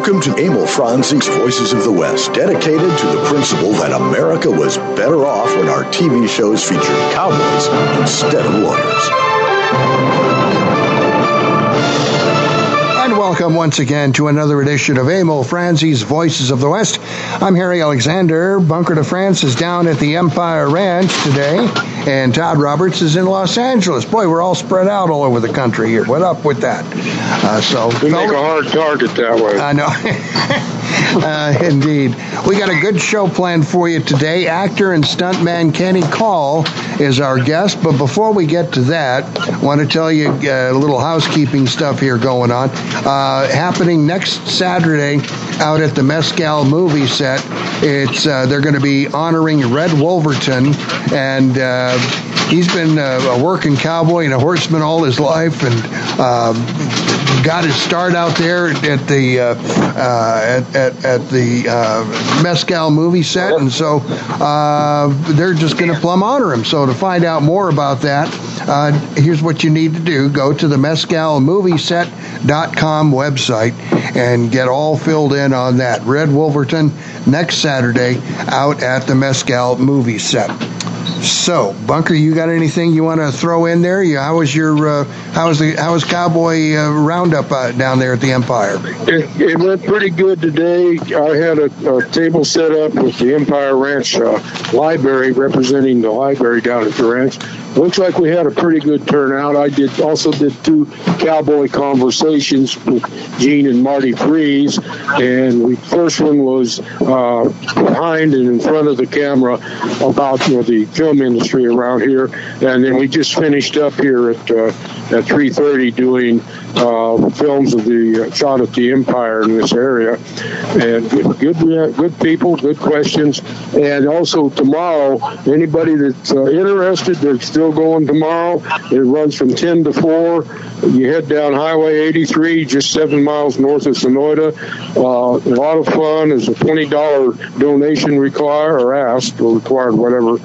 Welcome to Emil Franzi's Voices of the West, dedicated to the principle that America was better off when our TV shows featured cowboys instead of lawyers. And welcome once again to another edition of Emil Franzi's Voices of the West. I'm Harry Alexander. Bunker de France is down at the Empire Ranch today, and Todd Roberts is in Los Angeles. Boy, we're all spread out all over the country here. What up with that? Uh, so We make a hard target that way. I know. uh, indeed. We got a good show planned for you today. Actor and stuntman Kenny Call is our guest. But before we get to that, I want to tell you uh, a little housekeeping stuff here going on. Uh, happening next Saturday out at the Mescal movie set. It's uh, they're going to be honoring Red Wolverton, and uh, he's been uh, a working cowboy and a horseman all his life, and uh, got his start out there at the uh, uh, at, at, at the uh, Mescal movie set, and so uh, they're just going to plumb honor him. So to find out more about that, here's what you need to do: go to the MescalMovieSet.com website and get all filled in on that. Red Wolverton next Saturday out at the Mescal movie set. So, Bunker, you got anything you want to throw in there? You, how was your uh, how was the how was Cowboy uh, Roundup uh, down there at the Empire? It, it went pretty good today. I had a, a table set up with the Empire Ranch uh, Library, representing the library down at the ranch. Looks like we had a pretty good turnout. I did also did two cowboy conversations with Gene and Marty Freeze, and the first one was uh, behind and in front of the camera about you know the film industry around here, and then we just finished up here at uh, at 3:30 doing uh, films of the uh, shot at the Empire in this area, and good good, good people, good questions, and also tomorrow anybody that's uh, interested, they're still going tomorrow. It runs from 10 to 4. You head down Highway 83, just seven miles north of Sonoita. Uh, a lot of fun. There's a $20 donation required or asked or required, whatever.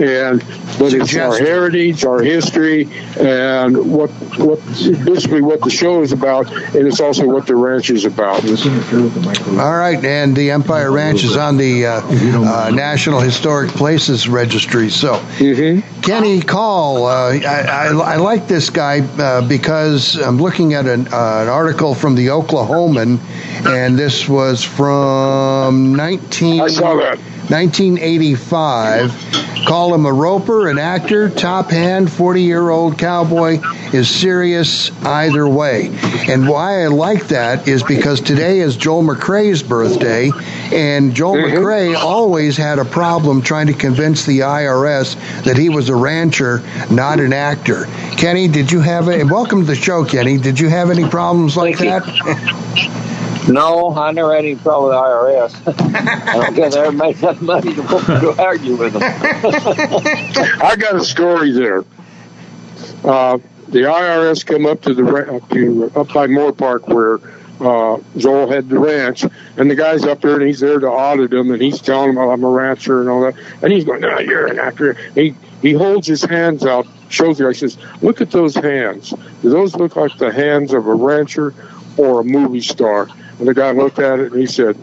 And but it's our heritage, our history, and what what basically what the show is about, and it's also what the ranch is about. All right, and the Empire Ranch is on the uh, uh, National Historic Places Registry. So, Mm-hmm. Kenny Call, uh, I, I, I like this guy uh, I'm looking at an, uh, an article from the Oklahoman, and this was from 19. I saw that. 1985. Call him a roper, an actor, top hand, 40 year old cowboy is serious either way. And why I like that is because today is Joel McCrea's birthday, and Joel mm-hmm. McCrea always had a problem trying to convince the IRS that he was a rancher, not an actor. Kenny, did you have a welcome to the show, Kenny? Did you have any problems like Thank that? No, I never had any trouble with the IRS. I don't guess I ever made enough money to, to argue with them. I got a story there. Uh, the IRS come up to the up up by Moorpark where uh, Joel had the ranch, and the guy's up there and he's there to audit him, and he's telling him, "Oh, I'm a rancher" and all that, and he's going, "No, you're an actor." He he holds his hands out, shows the guy, says, "Look at those hands. Do those look like the hands of a rancher or a movie star?" And the guy looked at it and he said,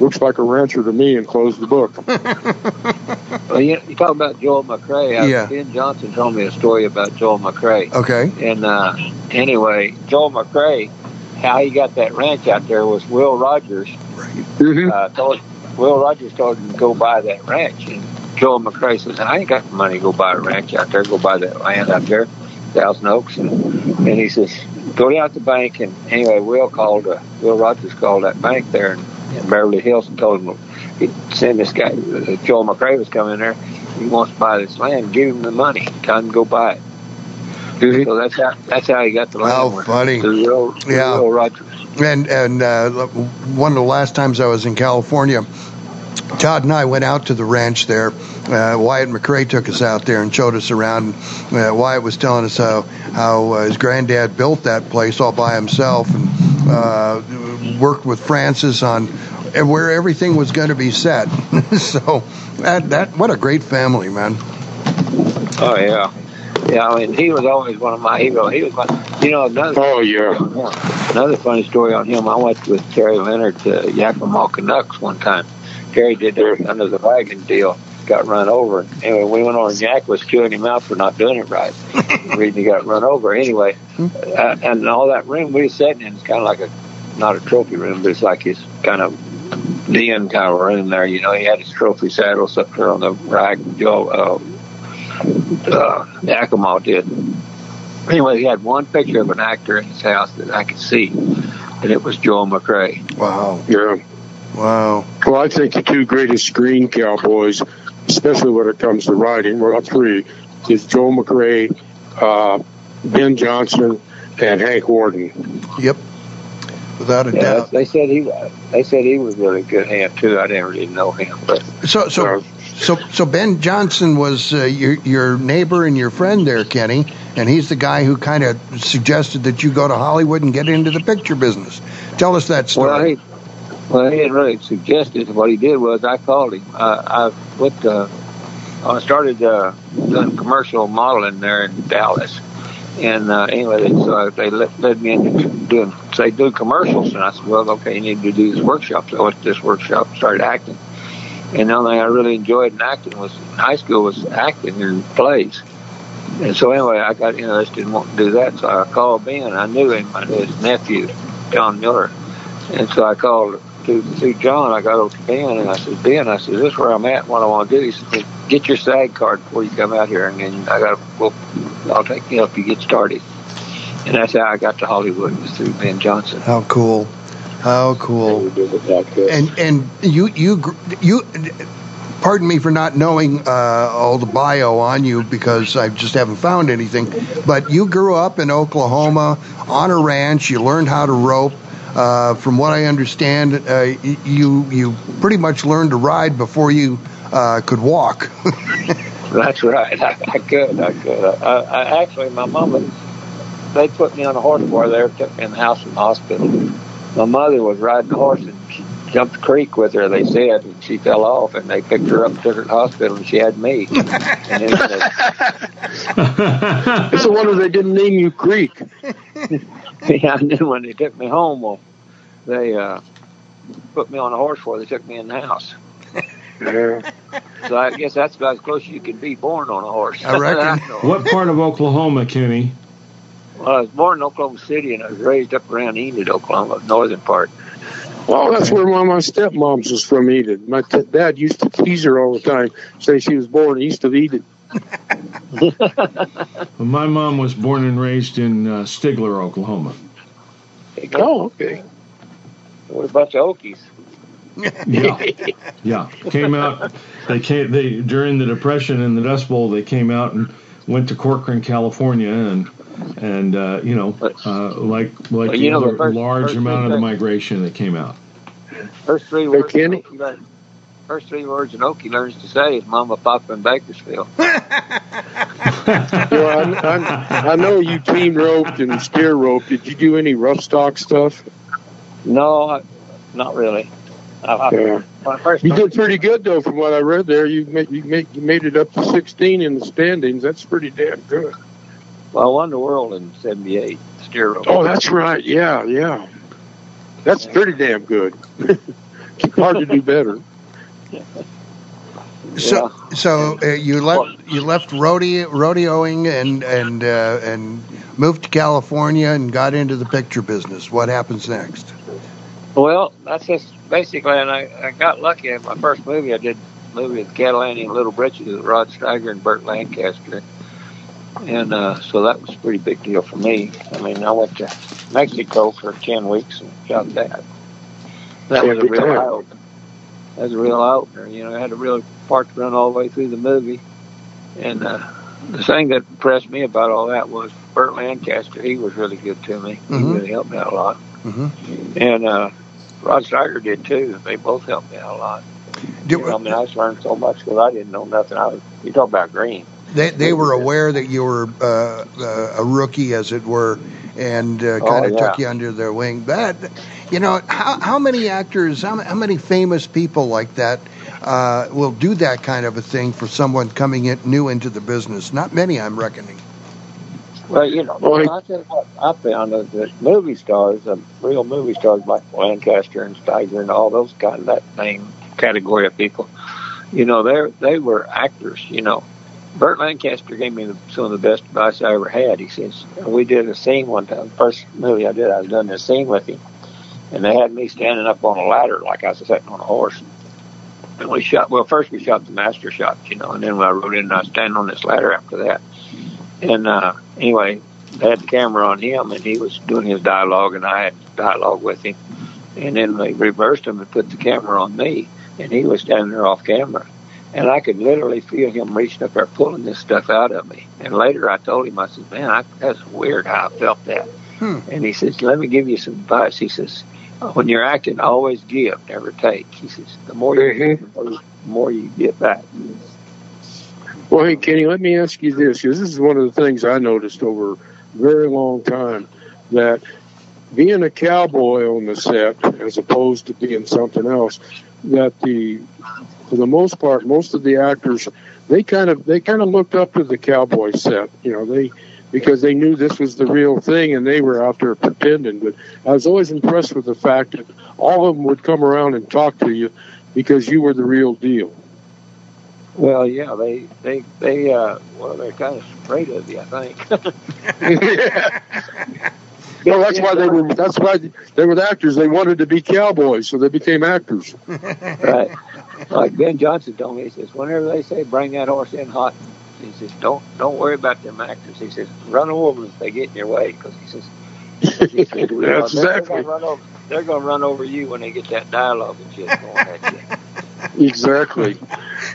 "Looks like a rancher to me," and closed the book. Well, you, you talk about Joel McCrea. Uh, Yeah. Ben Johnson told me a story about Joel McCrea. Okay. And uh, anyway, Joel McCrea, how he got that ranch out there was Will Rogers. Mm-hmm. Uh, told, Will Rogers told him to go buy that ranch. And Joel McCrea says, I ain't got the money to go buy a ranch out there. Go buy that land out there, Thousand Oaks. And, and he says, go down to the bank. And anyway, Will called, uh, Will Rogers called that bank there in, in Beverly Hills and told him send this guy, uh, Joel McCrea was coming there. He wants to buy this land. Give him the money. Tell him to go buy it. So that's how that's how he got the land. How where- funny. Will, Yeah. Will Rogers. And and uh, one of the last times I was in California, Todd and I went out to the ranch there. Uh, Wyatt McCrea took us out there and showed us around. Uh, Wyatt was telling us how how uh, his granddad built that place all by himself and uh, worked with Frances on where everything was going to be set. so that that what a great family, man. Oh yeah, yeah. I mean, he was always one of my heroes. He was my, you know, another. Oh yeah. another funny story on him. I went with Terry Leonard to Yakima Canutt's one time. Terry did that under the wagon deal. Got run over. Anyway, we went on. Jack was chewing him out for not doing it right. the reason he got run over. Anyway, uh, and all that room we were sitting in is kind of like a not a trophy room, but it's like his kind of den kind of room there. You know, he had his trophy saddles up there on the rack. Joe uh, uh, Yakima did. Anyway, he had one picture of an actor in his house that I could see, and it was Joel McCrea. Wow. Yeah. Wow. Well, I think the two greatest screen cowboys, especially when it comes to riding, well, three, is Joel McCrea, uh, Ben Johnson, and Hank Worden. Yep. Without a Yeah, doubt. they said he they said he was really good hand too. I didn't really know him, but So, so, so, so Ben Johnson was uh, your your neighbor and your friend there, Kenny, and he's the guy who kind of suggested that you go to Hollywood and get into the picture business. Tell us that story. well, he well he didn't really suggest it. What he did was I called him. Uh, I went uh, I started uh, doing commercial modeling there in Dallas, and uh, anyway, they, so they led, led me into doing say do commercials, and I said, well, okay, you need to do this workshop. So I went to this workshop, and started acting. And the only thing I really enjoyed in acting was in high school was acting in plays. And so anyway, I got interested in wanting to do that. So I called Ben. I knew him. I knew his nephew, John Miller. And so I called to, to John. I got over to Ben and I said, Ben, I said, this is where I'm at what I want to do. He said, get your SAG card before you come out here. And then I got, well, I'll take you help you get started. And that's how I got to Hollywood was through Ben Johnson. How cool. How cool. And and you you you pardon me for not knowing uh, all the bio on you because I just haven't found anything. But you grew up in Oklahoma on a ranch. You learned how to rope. Uh, from what I understand, uh, you you pretty much learned to ride before you uh, could walk. That's right. I, I could. I could. I, I actually, my mama, they put me on a horse before they ever took me in the house in the hospital. My mother was riding a horse and she jumped the creek with her. They said and she fell off, and they picked her up, and took her to the hospital, and she had me. and then they, It's a wonder they didn't name you Creek. yeah, and then when they took me home, well, they uh, put me on a horse before they took me in the house. Yeah. So I guess that's about as close as you can be born on a horse. I reckon. know. What part of Oklahoma, Kenny? Well, I was born in Oklahoma City and I was raised up around Enid, Oklahoma, northern part. Well, that's where one of my stepmoms was from Enid. My t- dad used to tease her all the time, say she was born east of Enid. Well, my mom was born and raised in uh, Stigler, Oklahoma. Oh, okay. What a bunch of Okies. Yeah, yeah. Came out. They came. They during the Depression and the Dust Bowl. They came out and went to Corcoran, California, and and uh, you know, uh, like like Well, the you know, the first- large first amount of the migration that came out. First three words. Kenny? Okie learn- First three words an Okie learns to say is Mama, Papa, and Bakersfield. Well, I, I, I know you team roped and steer roped. Did you do any rough stock stuff? No, I, not really. I, I, Yeah. I You did pretty good though, from what I read there. You made you made, you made it up to 16 in the standings. That's pretty damn good. Well, I won the world in '78. Steer rope. Oh, that's right. Yeah, yeah. That's pretty damn good. Hard to do better. So, so uh, you left you left rodeo, rodeoing and and uh, and moved to California and got into the picture business. What happens next? Well, that's just basically, and I, I got lucky. In my first movie, I did a movie with Cattle Annie and Little Britches with Rod Steiger and Burt Lancaster. And uh, so that was a pretty big deal for me. I mean, I went to Mexico for 10 weeks and shot that. That was a real eye opener. Was a real opener. You know, I had a real part to run all the way through the movie. And uh, the thing that impressed me about all that was Burt Lancaster. He was really good to me. He Mhm. really helped me out a lot. hmm And uh, Rod Steiger did too. They both helped me out a lot. Did, You know, I mean, I learned so much because I didn't know nothing. I was, you talk about green. they they were aware that you were uh, uh, a rookie, as it were, and uh, Oh, kind of yeah. took you under their wing. That, you know, how how many actors, how, how many famous people like that uh, will do that kind of a thing for someone coming in new into the business? Not many, I'm reckoning. Well, you know, well, I tell I found that the movie stars, the real movie stars like Lancaster and Steiger and all those kind of that name category of people, you know, they they were actors. You know, Burt Lancaster gave me the, some of the best advice I ever had. He says we did a scene one time, first movie I did, I was doing a scene with him, and they had me standing up on a ladder like I was sitting on a horse. And we shot. Well, first we shot the master shot, you know, and then I rode in and I was standing on this ladder after that. And uh, anyway, they had the camera on him, and he was doing his dialogue, and I had dialogue with him. And then they reversed him and put the camera on me, and he was standing there off camera. And I could literally feel him reaching up there, pulling this stuff out of me. And later I told him, I said, man, I, that's weird how I felt that. Hmm. And he says, let me give you some advice. He says, when you're acting, always give, never take. He says, the more you mm-hmm. give, the more you get back. Well, hey, Kenny, let me ask you this, because this is one of the things I noticed over a very long time that being a cowboy on the set, as opposed to being something else, that the for the most part, most of the actors they kind of they kind of looked up to the cowboy set. You know, they because they knew this was the real thing and they were out there pretending. But I was always impressed with the fact that all of them would come around and talk to you because you were the real deal. Well, yeah, they they they uh, well, they're kind of afraid of you, I think. yeah. Well, that's why they were. That's why they were actors. They wanted to be cowboys, so they became actors. right. Like Ben Johnson told me, he says, whenever they say bring that horse in hot, he says, don't don't worry about them actors. He says, run over them if they get in your way, because he says, he says well, that's they're exactly. Gonna over, they're going to run over you when they get that dialogue and shit going at you. Exactly.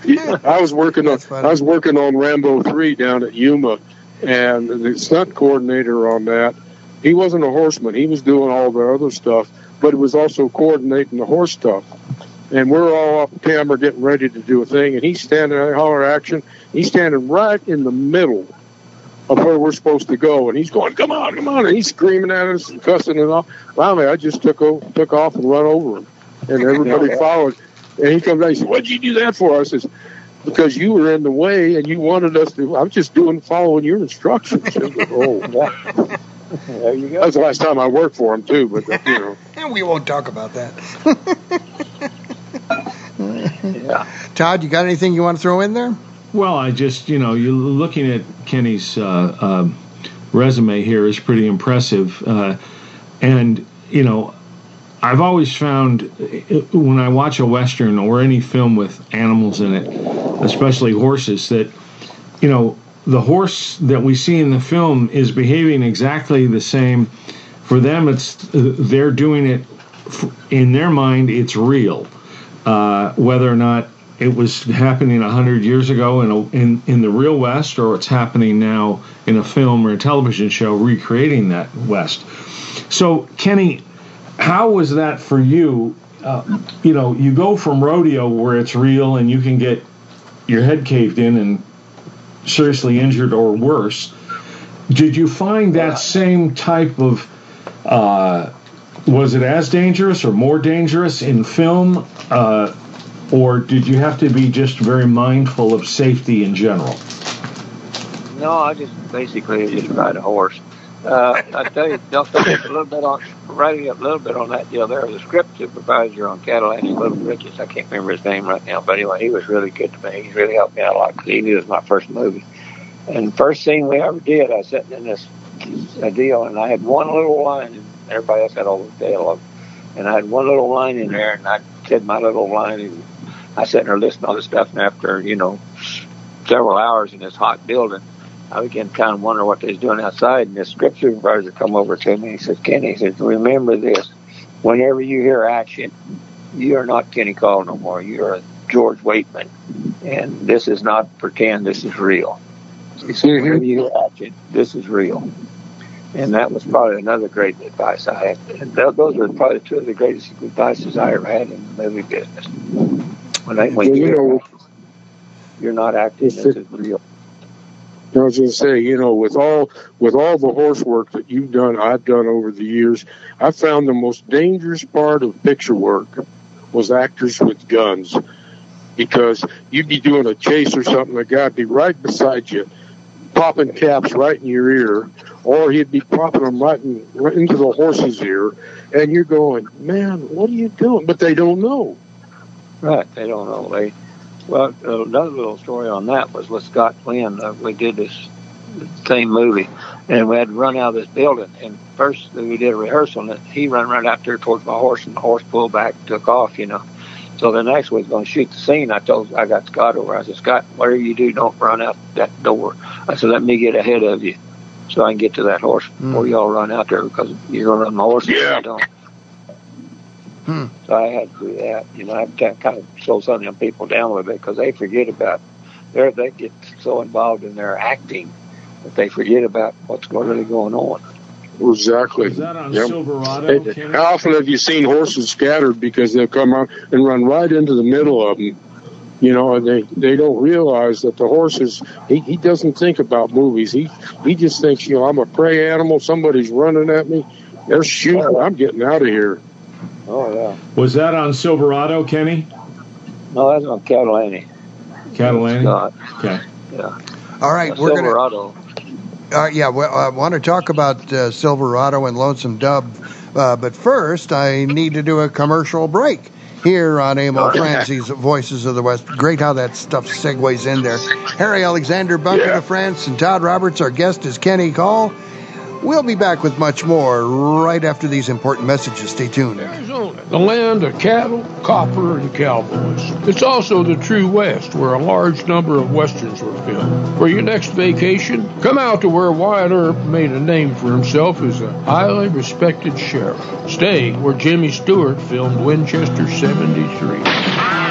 I was working on I was working on Rambo three down at Yuma, and the stunt coordinator on that, he wasn't a horseman. He was doing all the other stuff, but he was also coordinating the horse stuff. And we're all off camera getting ready to do a thing, and he's standing there, holler action. He's standing right in the middle of where we're supposed to go, and he's going, "Come on, come on!" And he's screaming at us and cussing and all. Finally, I just took took off and run over him, and everybody followed. And he comes out, he says, What'd you do that for? I says, Because you were in the way and you wanted us to, I was just doing, following your instructions. oh, yeah. There you go. That's the last time I worked for him, too, but, you know. and we won't talk about that. yeah. Todd, you got anything you want to throw in there? Well, I just, you know, you're looking at Kenny's uh, uh, resume here is pretty impressive. Uh, and, you know, I've always found when I watch a western or any film with animals in it, especially horses, that you know the horse that we see in the film is behaving exactly the same. For them, it's they're doing it in their mind. It's real, uh, whether or not it was happening a hundred years ago in, a, in in the real West, or it's happening now in a film or a television show recreating that West. So, Kenny, how was that for you? Uh, you know, you go from rodeo where it's real and you can get your head caved in and seriously injured or worse. Did you find that same type of uh, was it as dangerous or more dangerous in film, uh, or did you have to be just very mindful of safety in general? No, I just basically just ride a horse. Uh, I tell you, don't a little bit on writing up a little bit on that deal. There a script supervisor on Cattle Annie Little Britches. I can't remember his name right now, but anyway, he was really good to me. He really helped me out a lot because he knew it was my first movie. And first scene we ever did, I sitting in this a deal, and I had one little line, everybody else had all the dialogue. And I had one little line in there, and I said my little line, and I sat there listening to all this stuff. And after you know several hours in this hot building, I began to kind of wonder what they was doing outside, and the script supervisor come over to me. And he said, "Kenny," he said, "remember this: whenever you hear action, you are not Kenny Call no more. You are George Waitman, and this is not pretend. This is real." He said. "Whenever you hear action, this is real." And that was probably another great advice I had. And those are probably two of the greatest advices I ever had in the movie business. When, I, when you, know, you're not acting, this is real. I was going to say, you know, with all with all the horse work that you've done, I've done over the years, I found the most dangerous part of picture work was actors with guns, because you'd be doing a chase or something, the guy'd be right beside you, popping caps right in your ear, or he'd be popping them right, in, right into the horse's ear, and you're going, man, what are you doing? But they don't know. Right, they don't know. They well, another little story on that was with Scott Glenn. Uh, we did this same movie, and we had to run out of this building. And first we did a rehearsal, and he ran right out there towards my horse, and the horse pulled back, took off, you know. So the next week, going to shoot the scene. I told, I got Scott over. I said, Scott, whatever you do, don't run out that door. I said, let me get ahead of you, so I can get to that horse mm. before y'all run out there because you're going to run my horse. Yeah. I don't. Hmm. So I had to do that. You know, I have to kind of slow some of them people down a little bit because they forget about, they they get so involved in their acting that they forget about what's really going on. Exactly. Is that on yep. Silverado? Hey, how often have you seen horses scattered because they'll come out and run right into the middle of them? You know, and they, they don't realize that the horses, he, he doesn't think about movies. He, he just thinks, you know, I'm a prey animal. Somebody's running at me. They're shooting. I'm getting out of here. Oh, yeah. Was that on Silverado, Kenny? No, that's on Cattle Annie. Catalani? Okay. Yeah. All right, uh, we're gonna Silverado. Uh, yeah, well, I want to talk about uh, Silverado and Lonesome Dove, uh, but first I need to do a commercial break here on Emil Franzi's Voices of the West. Great how that stuff segues in there. Harry Alexander, Bunker yeah. de France, and Todd Roberts. Our guest is Kenny Call. We'll be back with much more right after these important messages. Stay tuned. Arizona, the land of cattle, copper, and cowboys. It's also the true West, where a large number of westerns were filmed. For your next vacation, come out to where Wyatt Earp made a name for himself as a highly respected sheriff. Stay where Jimmy Stewart filmed Winchester 73.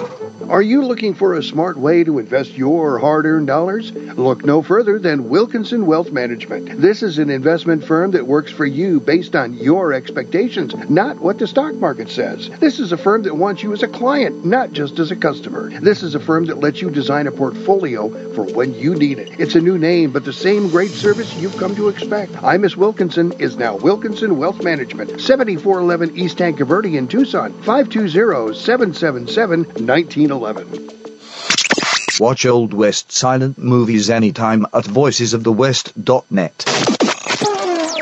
Are you looking for a smart way to invest your hard earned dollars? Look no further than Wilkinson Wealth Management. This is an investment firm that works for you based on your expectations, not what the stock market says. This is a firm that wants you as a client, not just as a customer. This is a firm that lets you design a portfolio for when you need it. It's a new name, but the same great service you've come to expect. I Miss Wilkinson is now Wilkinson Wealth Management, 7411 East Verde in Tucson, 520 777 1911. 11. Watch Old West silent movies anytime at voicesofthewest.net.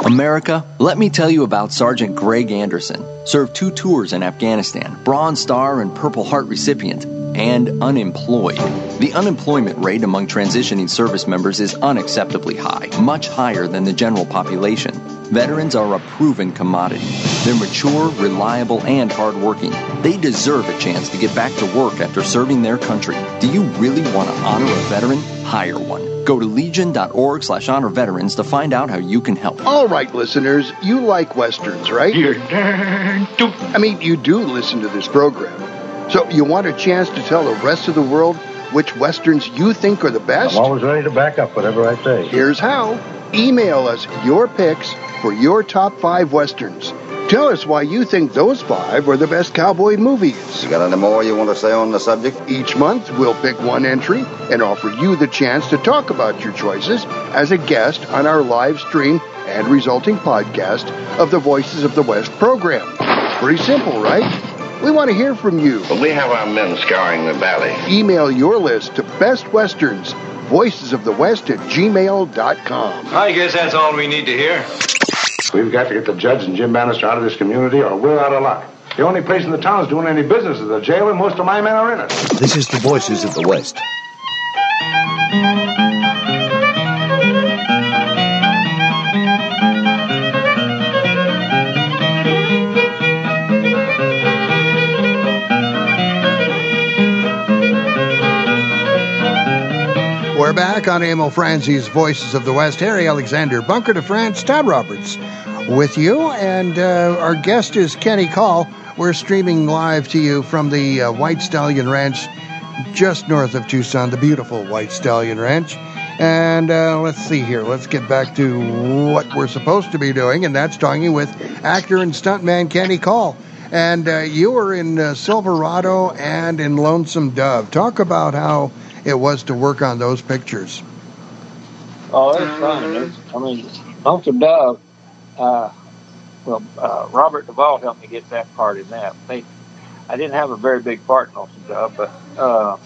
America, let me tell you about Sergeant Greg Anderson. Served two tours in Afghanistan, Bronze Star and Purple Heart recipient, and unemployed. The unemployment rate among transitioning service members is unacceptably high, much higher than the general population. Veterans are a proven commodity. They're mature, reliable, and hardworking. They deserve a chance to get back to work after serving their country. Do you really want to honor a veteran? Hire one. Go to legion.org slash honor veterans to find out how you can help. All right, listeners, you like westerns, right? You're darn I mean, you do listen to this program. So you want a chance to tell the rest of the world which westerns you think are the best? I'm always ready to back up whatever I say. Here's how. Email us your picks for your top five westerns. Tell us why you think those five are the best cowboy movies. You got any more you want to say on the subject? Each month, we'll pick one entry and offer you the chance to talk about your choices as a guest on our live stream and resulting podcast of the Voices of the West program. Pretty simple, right? We want to hear from you. Well, we have our men scouring the valley. Email your list to Best Westerns, Voices of the West at gmail.com. I guess that's all we need to hear. We've got to get the judge and Jim Bannister out of this community or we're out of luck. The only place in the town is doing any business is the jail, and most of my men are in it. This is the Voices of the West. We're back on Emil Franzi's Voices of the West. Harry Alexander, Bunker de France, Todd Roberts with you. And uh, our guest is Kenny Call. We're streaming live to you from the uh, White Stallion Ranch just north of Tucson, the beautiful White Stallion Ranch. And uh, let's see here. Let's get back to what we're supposed to be doing, and that's talking with actor and stuntman Kenny Call. And uh, you were in uh, Silverado and in Lonesome Dove. Talk about how it was to work on those pictures. Oh, was fun. It was, I mean, Lonesome Dove. Uh, well, uh, Robert Duvall helped me get that part in that. They, I didn't have a very big part in Lonesome Dove, but uh,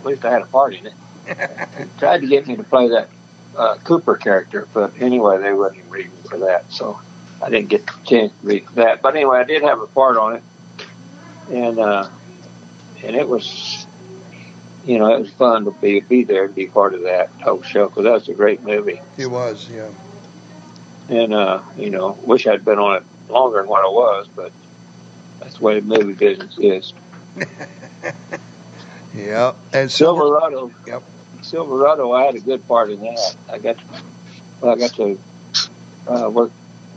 at least I had a part in it. tried to get me to play that uh, Cooper character, but anyway, they wouldn't read me for that, so I didn't get the chance to read that. But anyway, I did have a part on it, and uh, and it was, you know, it was fun to be be there and be part of that whole show because that was a great movie. It was, yeah. And uh, you know, wish I'd been on it longer than what I was, but that's the way the movie business is. Yep. And Silverado. Yep. Silverado, I had a good part in that. I got, to, well, I got to uh, work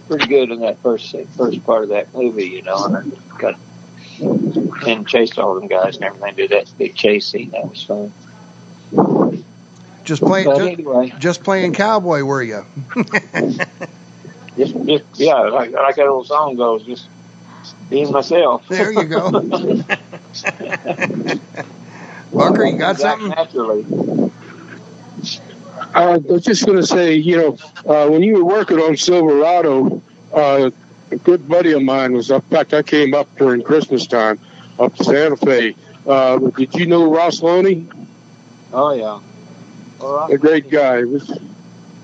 pretty good in that first first part of that movie, you know, and I got and chased all them guys and everything. Did that big chase scene. That was fun. Just playing, just, anyway. just playing cowboy, were you? Just, just yeah, like like that old song goes, just being myself. There you go. Bunker, you got something? Naturally. Uh, I was just going to say, you know, uh, when you were working on Silverado, uh, a good buddy of mine was up. In fact, I came up during Christmas time up to Santa Fe. Uh, did you know Ross Loney? Oh yeah. Well, A great guy. He was,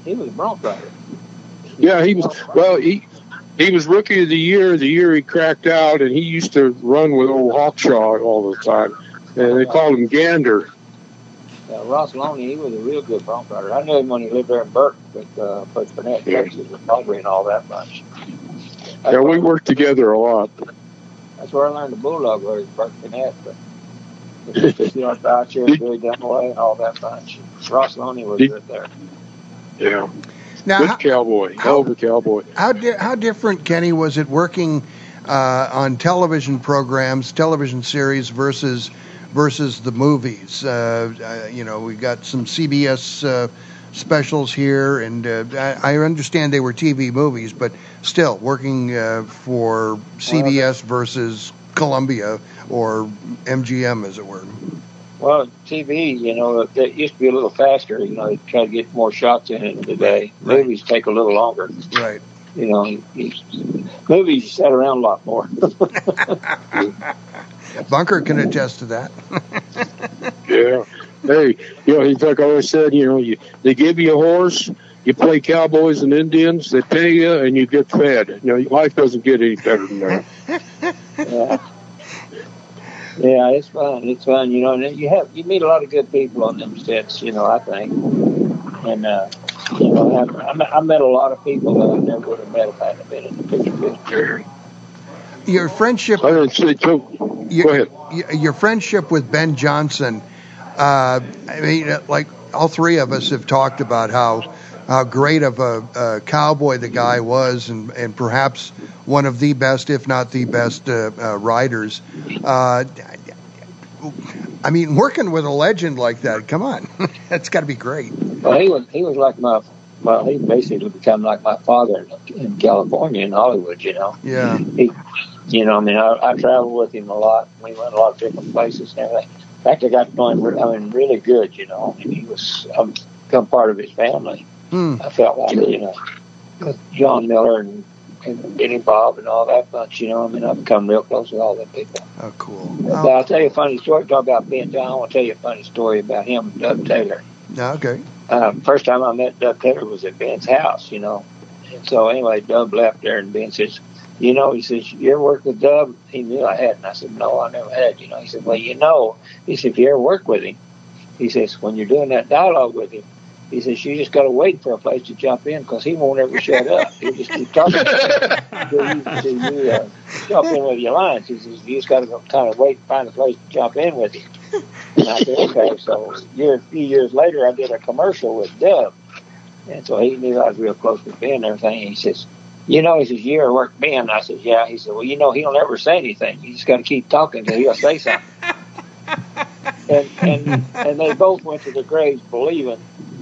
He was a bronc rider. yeah, he was. Well, he he was rookie of the year. The year he cracked out, and he used to run with old Hawkshaw all the time, and they called him Gander. Uh, Ross Loney, he was a real good bronc rider. I knew him when he lived there in Burke with uh, Butch Burnett, Texas, with Audrey and all that bunch. That's Yeah, we where- worked together a lot. That's where I learned the bulldog was Burkburnett, but you know, Boucher and Billy Dunaway and all that bunch. Ross Loney was Did- good there. Yeah, Now, good how, cowboy, hell of a cowboy. how, di- how different, Kenny, was it working uh, on television programs, television series versus versus the movies? Uh, uh, you know, we got some CBS uh, specials here, and uh, I, I understand they were TV movies, but still working uh, for CBS versus Columbia or MGM, as it were. Well, TV, you know, it used to be a little faster. You know, they try to get more shots in it today. Movies take a little longer. Right. You know, movies sat around a lot more. Bunker can attest to that. Yeah. Hey, you know, he's like I always said, you know, you, they give you a horse, you play cowboys and Indians, they pay you, and you get fed. You know, life doesn't get any better than that. yeah. Yeah, it's fun. It's fun, you know. You have you meet a lot of good people on them sets, you know. I think, and uh, you know, I, I met- met a lot of people that I never would have met if I hadn't been in the picture business. Your friendship. I don't say too. Your, Go ahead. y- Your friendship with Ben Johnson. Uh, I mean, uh, like all three of us have talked about how how great of a, a cowboy the guy was, and and perhaps one of the best, if not the best, uh, uh, riders. Uh, I mean, working with a legend like that, come on, that's got to be great. Well, he was he was like my well, he basically become like my father in, in California in Hollywood. You know, Yeah, he, you know, I mean, I, I traveled with him a lot. We went a lot of different places and everything. In fact, I got to know him. I mean, really good. You know, And he was um, become part of his family. Hmm. I felt like you know, with John Miller and, and Benny Bob and all that bunch. You know, I mean, I've become real close with all them people. oh, cool. But I'll tell you a funny story. Talk about Ben John. I'll tell you a funny story about him, and Dub Taylor. Oh, okay. Um, first time I met Dub Taylor was at Ben's house, you know. And so anyway, Dub left there, and Ben says, "You know," he says, "You ever worked with Dub?" He knew I had, and I said, "No, I never had." You know, he said, "Well, you know," he said, "If you ever work with him," he says, "When you're doing that dialogue with him." He says, you just got to wait for a place to jump in because he won't ever shut up. He'll just keep talking until you, until you uh, jump in with your lines. He says, you just got to kind of wait and find a place to jump in with him. And I said, okay. So year, a few years later, I did a commercial with Dub. And so he knew I was real close with Ben and everything. He says, you know, he says, you ever work Ben? I said, yeah. He said, well, you know, he'll never say anything. You just got to keep talking until he'll say something. and, and, and they both went to the graves believing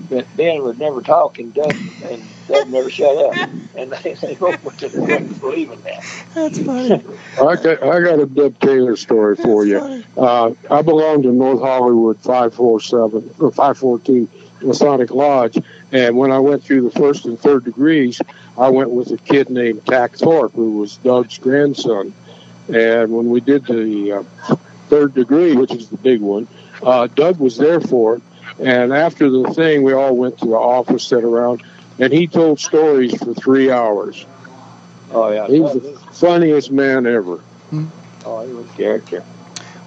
that Ben would never talk and Dub, and Dub never shut up. And they, they both went to the graves believing that. That's funny. I got, I got a Dub Taylor story for you. Uh, I belong to North Hollywood 547 or 514 Masonic Lodge, and when I went through the first and third degrees, I went with a kid named Tack Thorpe, who was Dub's grandson. And when we did the uh, third degree, which is the big one, uh, Doug was there for it. And after the thing, we all went to the office, sat around, and he told stories for three hours. Oh, yeah. He was the funniest man ever. Oh, he was character.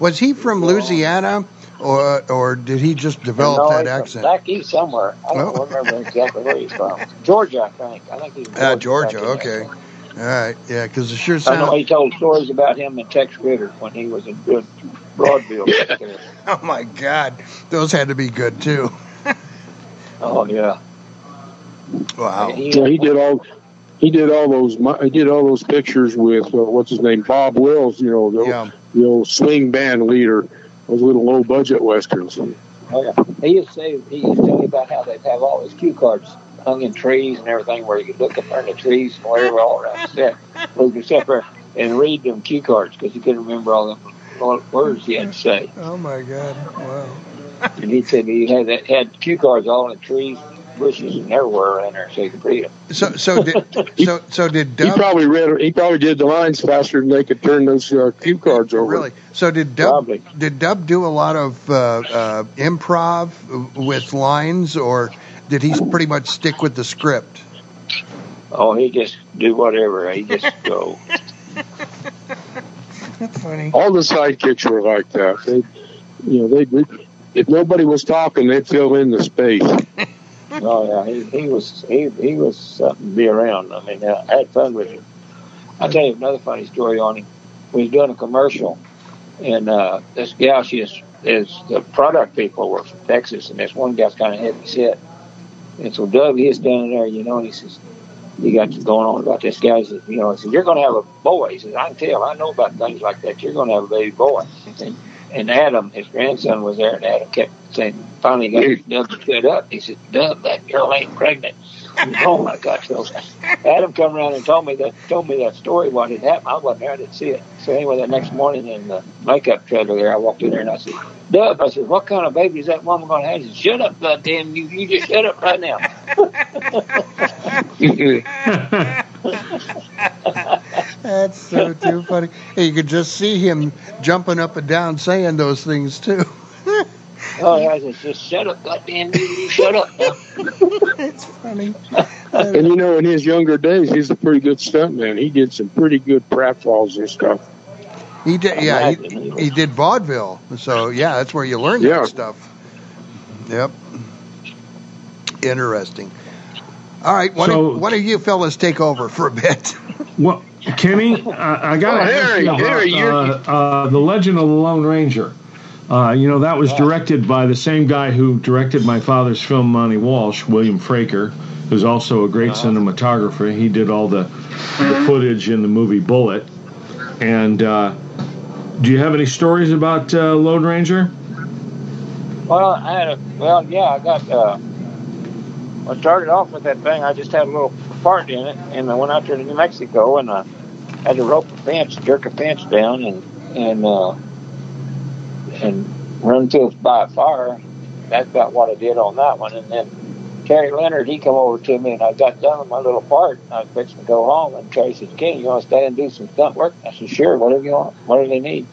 Was he from Louisiana, or or did he just develop no, that accent? Back east somewhere. I don't Oh. remember exactly where he's from. Georgia, I think. I think he's from Ah, Georgia. back in Okay. there. All right. Yeah, because it sure sounds. I know he told stories about him and Tex Ritter when he was in good Broadville. Oh my God, those had to be good too. Oh yeah. Wow. Yeah, he did all. He did all those. He did all those pictures with uh, what's his name, Bob Wills. You know, the, Yeah. the old swing band leader. Those little low budget westerns. Oh yeah. He used to say he used to tell me about how they'd have all his cue cards hung in trees and everything where you could look up there in the trees and wherever all around the set. We could sit there and read them cue cards because he couldn't remember all the words he had to say. Oh my God. Wow. And he said he had that had cue cards all in trees, bushes, and everywhere around there so you could read them. So so did so so did He probably read. He probably did the lines faster than they could turn those uh, cue cards over. really? So did Dub Probably. did Dub do a lot of uh, uh, improv with lines, or did he pretty much stick with the script? Oh, he just do whatever. He just go. That's funny. All the sidekicks were like that. They, you know, they if nobody was talking, they'd fill in the space. Oh yeah, he, he was he he was something to be around. I mean, I had fun with him. I'll tell you another funny story on him. We was doing a commercial, and uh, this gal, she is, is the product people were from Texas, and this one gal's kind of heavy set. And so Dub, he's down there, you know, and he says, he got going on about this guy. He says, you know, he says, you're going to have a boy. He says, I can tell. I know about things like that. You're going to have a baby boy. And, and Adam, his grandson, was there, and Adam kept saying, finally got Dub to shut up. He said, Dub, that girl ain't pregnant. oh my gosh! So Adam come around and told me that told me that story what had happened. I wasn't there; I didn't see it. So anyway, the next morning in the makeup trailer there, I walked in there and I said, "Dub," I said, "What kind of baby is that woman going to have?" He said, "Shut up, goddamn you! You just shut up right now." That's so too funny. And you could just see him jumping up and down saying those things too. oh, yeah, I said, "Just shut up, goddamn you! You shut up." Now. it's funny. And you know, in his younger days, he's a pretty good stuntman. He did some pretty good pratfalls and stuff. He did, yeah. He, he did vaudeville, so yeah, that's where you learn Yeah. that stuff. Yep. Interesting. All right, why, So- don't, why don't you fellas take over for a bit? Well, Kenny, I, I got to Oh, ask you about Harry, you're- uh, uh, the Legend of the Lone Ranger. Uh, you know that was directed by the same guy who directed my father's film, Monte Walsh, William Fraker, who's also a great cinematographer. He did all the, the footage in the movie Bullitt. And uh, do you have any stories about uh, Lone Ranger? Well, I had a well, yeah, I got. Uh, I started off with that thing. I just had a little part in it, and I went out there to New Mexico, and I had to rope a fence, jerk a fence down, and and uh, and run to it by a fire. That's about what I did on that one, and then. Terry Leonard, he come over to me, and I got done with my little part. And I was fixing to go home, and Terry says, "Ken, you want to stay and do some stunt work?" I said, "Sure, whatever you want. What do they need?"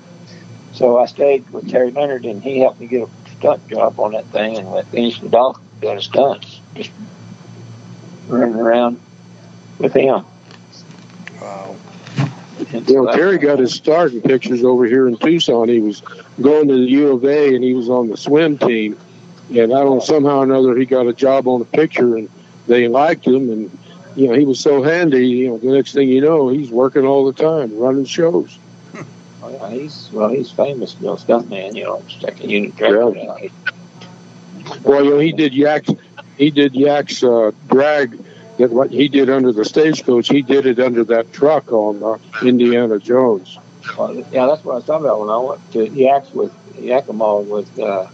So I stayed with Terry Leonard, and he helped me get a stunt job on that thing, and we finished it off doing stunts, just running around with him. Wow. And You know, Terry got his start in pictures over here in Tucson. He was going to the U of A and he was on the swim team. And I don't know, somehow or another, he got a job on a picture and they liked him. And, you know, he was so handy. You know, the next thing you know, he's working all the time, running shows. Oh, yeah, he's well, he's famous, you know, stuntman. You know, second unit director. Yeah. Well, you know, he did Yak's, he did Yak's uh, drag. That what he did under the stagecoach, he did it under that truck on uh, Indiana Jones. Well, yeah, that's what I was talking about when I went to Yaks with Yakima with uh,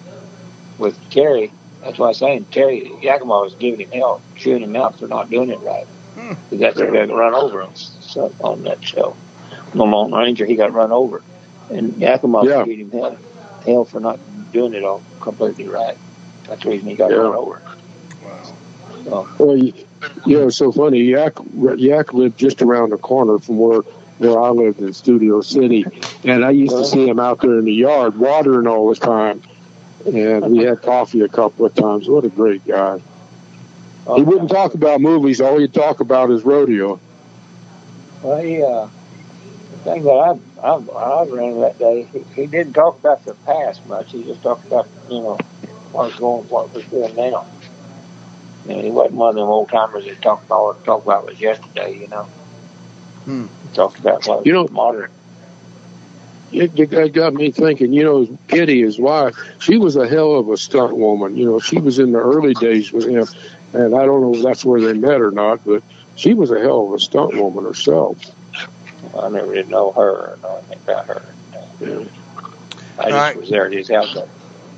with Terry. That's why I was saying Terry Yakima was giving him hell, chewing him out for not doing it right. Because that's what got run over on, so- on that show. No Mountain Ranger, he got run over, and Yakima Yeah. was giving him hell, hell for not doing it all completely right. That's the reason he got Yeah. run over. So, Well, you, you know, it's so funny. Yak Yak lived just around the corner from where where I lived in Studio City, and I used to see him out there in the yard watering all the time. And we had coffee a couple of times. What a great guy! He wouldn't talk about movies. All he'd talk about is rodeo. Well, he, uh, the thing that I I, I ran that day, he, he didn't talk about the past much. He just talked about you know what was going, what was doing now. You know, he wasn't one of them old timers that talked about what talk about was yesterday. You know, Hmm. he talked about what You know- was modern. It, it got- got me thinking. You know, Kitty, his wife, she was a hell of a stunt woman. You know, she was in the early days with him, and I don't know if that's where they met or not, but she was a hell of a stunt woman herself. I never did know her or know anything about her. I just right. was there at his house. All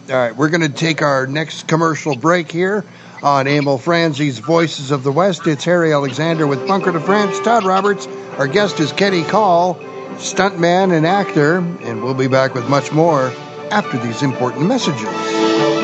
right, we're going to take our next commercial break here on Emil Franzi's Voices of the West. It's Harry Alexander with Bunker de France, Todd Roberts. Our guest is Kenny Call, stuntman and actor, and we'll be back with much more after these important messages.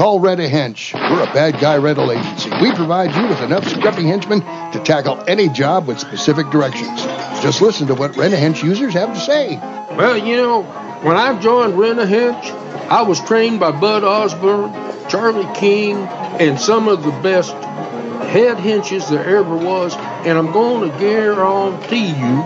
Call Red a Hench. We're a bad guy rental agency. We provide you with enough scruffy henchmen to tackle any job with specific directions. Just listen to what Red a Hench users have to say. Well, you know, when I joined Renahinch, I was trained by Bud Osborne, Charlie King, and some of the best head hinches there ever was, and I'm going to guarantee you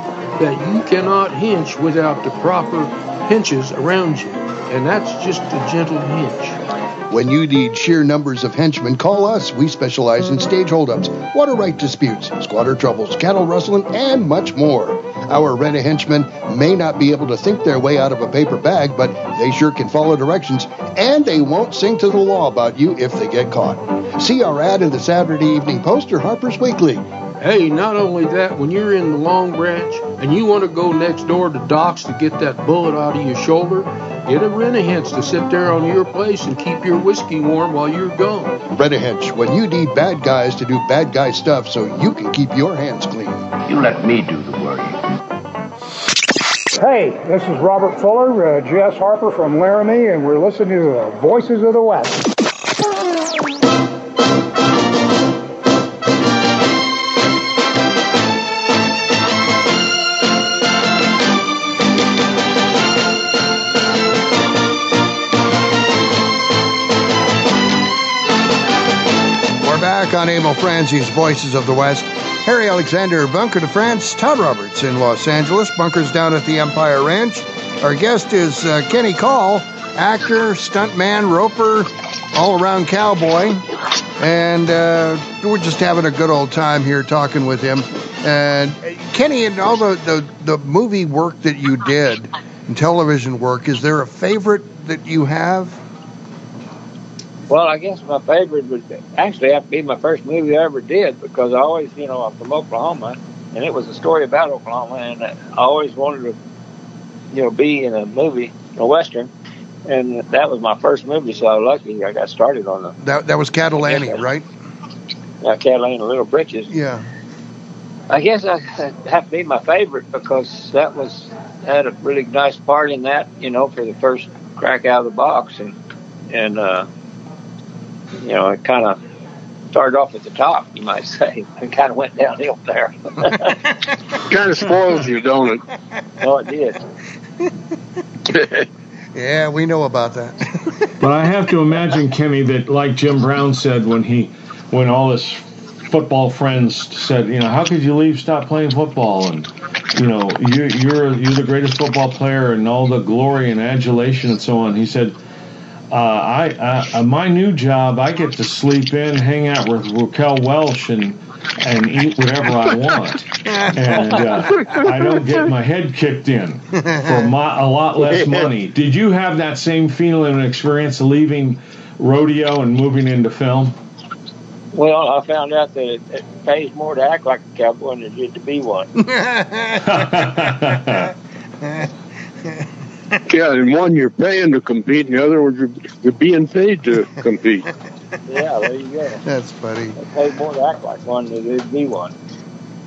that you cannot hench without the proper henches around you. And that's just a gentle hinch. When you need sheer numbers of henchmen, call us. We specialize in stage holdups, water right disputes, squatter troubles, cattle rustling, and much more. Our rent a henchmen may not be able to think their way out of a paper bag, but they sure can follow directions, and they won't sing to the law about you if they get caught. See our ad in the Saturday Evening Post or Harper's Weekly. Hey, not only that, when you're in the Long Branch and you want to go next door to Doc's to get that bullet out of your shoulder, get a Renahinch to sit there on your place and keep your whiskey warm while you're gone. Rent when you need bad guys to do bad guy stuff so you can keep your hands clean. You let me do the worrying. Hey, this is Robert Fuller, uh, Jess Harper from Laramie, and we're listening to the Voices of the West. Back on Emil Franzi's Voices of the West. Harry Alexander, Bunker de France, Todd Roberts in Los Angeles, Bunker's down at the Empire Ranch. Our guest is uh, Kenny Call, actor, stuntman, roper, all around cowboy. And uh, we're just having a good old time here talking with him. And Kenny, and all the, the, the movie work that you did and television work, is there a favorite that you have? Well, I guess my favorite would actually have to be my first movie I ever did because I always, you know, I'm from Oklahoma, and it was a story about Oklahoma, and I always wanted to, you know, be in a movie, a western, and that was my first movie. So I was lucky I got started on the. That that was Cattle Annie, right? Uh, Cattle Annie Little Britches. Yeah. I guess I have to be my favorite because that was had a really nice part in that, you know, for the first crack out of the box, and and uh, you know, it kind of started off at the top, you might say, and kind of went downhill there. kind of spoils you, don't it? Oh, it did. yeah, we know about that. but I have to imagine, Kenny, that like Jim Brown said when he, when all his football friends said, you know, how could you leave, stop playing football, and you know, you, you're you're the greatest football player, and all the glory and adulation and so on. He said. Uh, I, uh, my new job, I get to sleep in, hang out with Raquel Welch, and and eat whatever I want, and uh, I don't get my head kicked in for my, a lot less money. Did you have that same feeling and experience leaving rodeo and moving into film? Well, I found out that it, it pays more to act like a cowboy than it did to be one. Yeah, and one you're paying to compete, and the other one you're, you're being paid to compete. yeah, there you go. That's funny. It paid more to act like one than it did be one.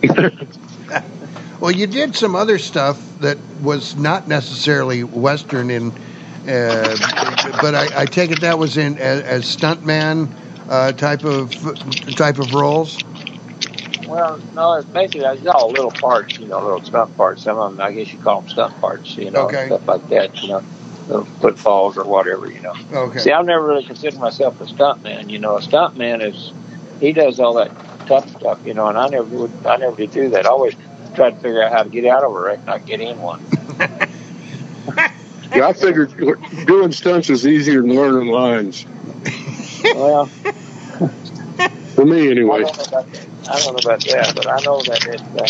well, you did some other stuff that was not necessarily Western in, uh, but I, I, take it that was in as, as stuntman uh, type of type of roles. Well, no, it's basically it's all little parts, you know, little stunt parts. Some of them, I guess you call them stunt parts, you know, okay. stuff like that, you know, little footfalls or whatever, you know. Okay. See, I've never really considered myself a stuntman. You know, a stuntman is he does all that tough stuff, you know, and I never would, I never did do that. I always tried to figure out how to get out of a wreck, not get in one. yeah, I figured doing stunts is easier than learning lines. well, for me anyway. I don't know about that, but I know that it, uh,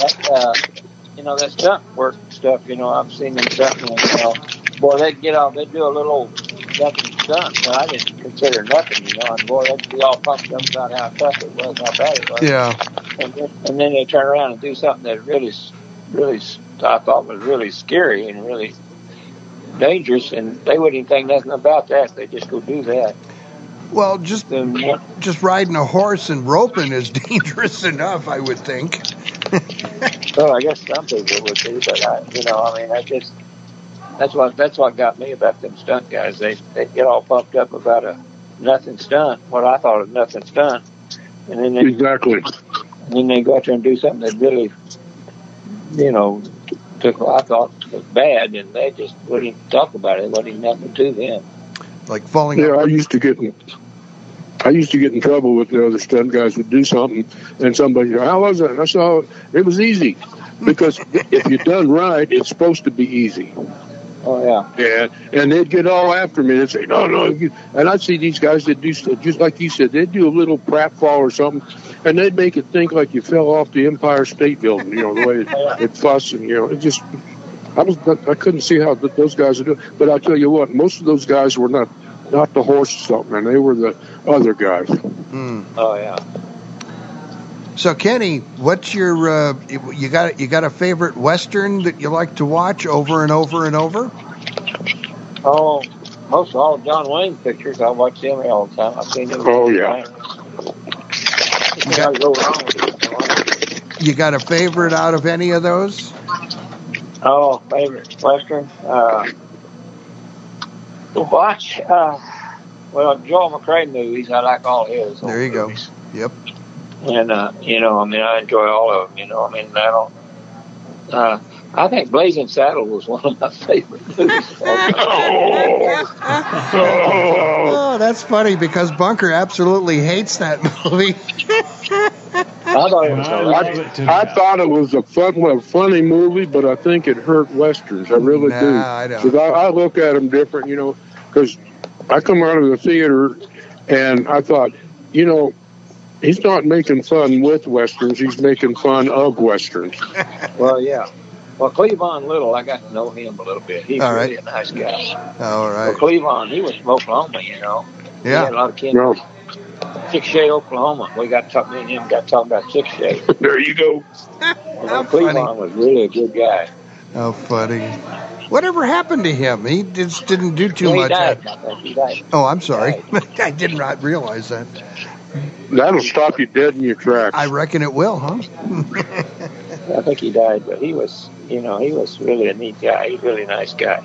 that, uh, you know, that stunt work stuff, you know, I've seen them stunt, you know, boy, they'd get off, they'd do a little nothing stunt, and I didn't consider nothing, you know, and boy, they'd be all pumped up about how tough it was, how bad it was. Yeah. And then, and then they turn around and do something that really, really, I thought was really scary and really dangerous, and they wouldn't think nothing about that. They just go do that. Well, just just riding a horse and roping is dangerous enough, I would think. well, I guess some people would be, but I, you know, I mean, I just that's what that's what got me about them stunt guys. They they get all pumped up about a nothing stunt, what I thought of nothing stunt, and then they, exactly, and then they go out there and do something that really, you know, took what I thought was bad, and they just wouldn't talk about it. It wasn't nothing to them like falling. Yeah, I used to get I used to get in trouble with the other stunt guys would do something, and somebody, how was that? And I saw it was easy, because if you're done right, it's supposed to be easy. Oh yeah. Yeah, and they'd get all after me. They'd say, "No, no," and I'd see these guys that do just like you said. They'd do a little pratfall or something, and they'd make it think like you fell off the Empire State Building. You know the way it, it fuss and you know it just I was I couldn't see how those guys are doing. But I'll tell you what, most of those guys were not not the horse something, man. they were the other guys. Mm. Oh yeah. So Kenny, what's your uh, you got you got a favorite western that you like to watch over and over and over? Oh, most of all John Wayne pictures. I watch them all the time. I've seen them. Oh yeah. You got, you got a favorite out of any of those? Oh, favorite western. Uh, watch. Uh, well, Joel McCrea movies. I like all his. There you movies. go. Yep. And uh, you know, I mean, I enjoy all of them. You know, I mean, I don't. Uh, I think Blazing Saddle was one of my favorite movies. oh. oh, that's funny because Bunker absolutely hates that movie. I thought it was I love I thought it was a fun, a funny movie, but I think it hurt westerns. I really Nah, do. I don't. 'Cause I, I look at them different, you know. Because I come out of the theater and I thought, you know, he's not making fun with westerns; he's making fun of westerns. Well, yeah. Well, Cleavon Little, I got to know him a little bit. He's All really a nice guy. All right. Well, right. Cleavon, he was from Oklahoma, you know. He had a lot of kids. No, Chickasha, Oklahoma. We got to talk, me and him got to talk about Chickasha. there you go. You know, Cleavon was really a good guy. How funny. Whatever happened to him? He just didn't do too Well, he much. died. I think he died. Oh, I'm sorry. I did not realize that. That'll stop you dead in your tracks. I reckon it will, huh? I think he died, but he was, you know, he was really a neat guy. He's a really nice guy.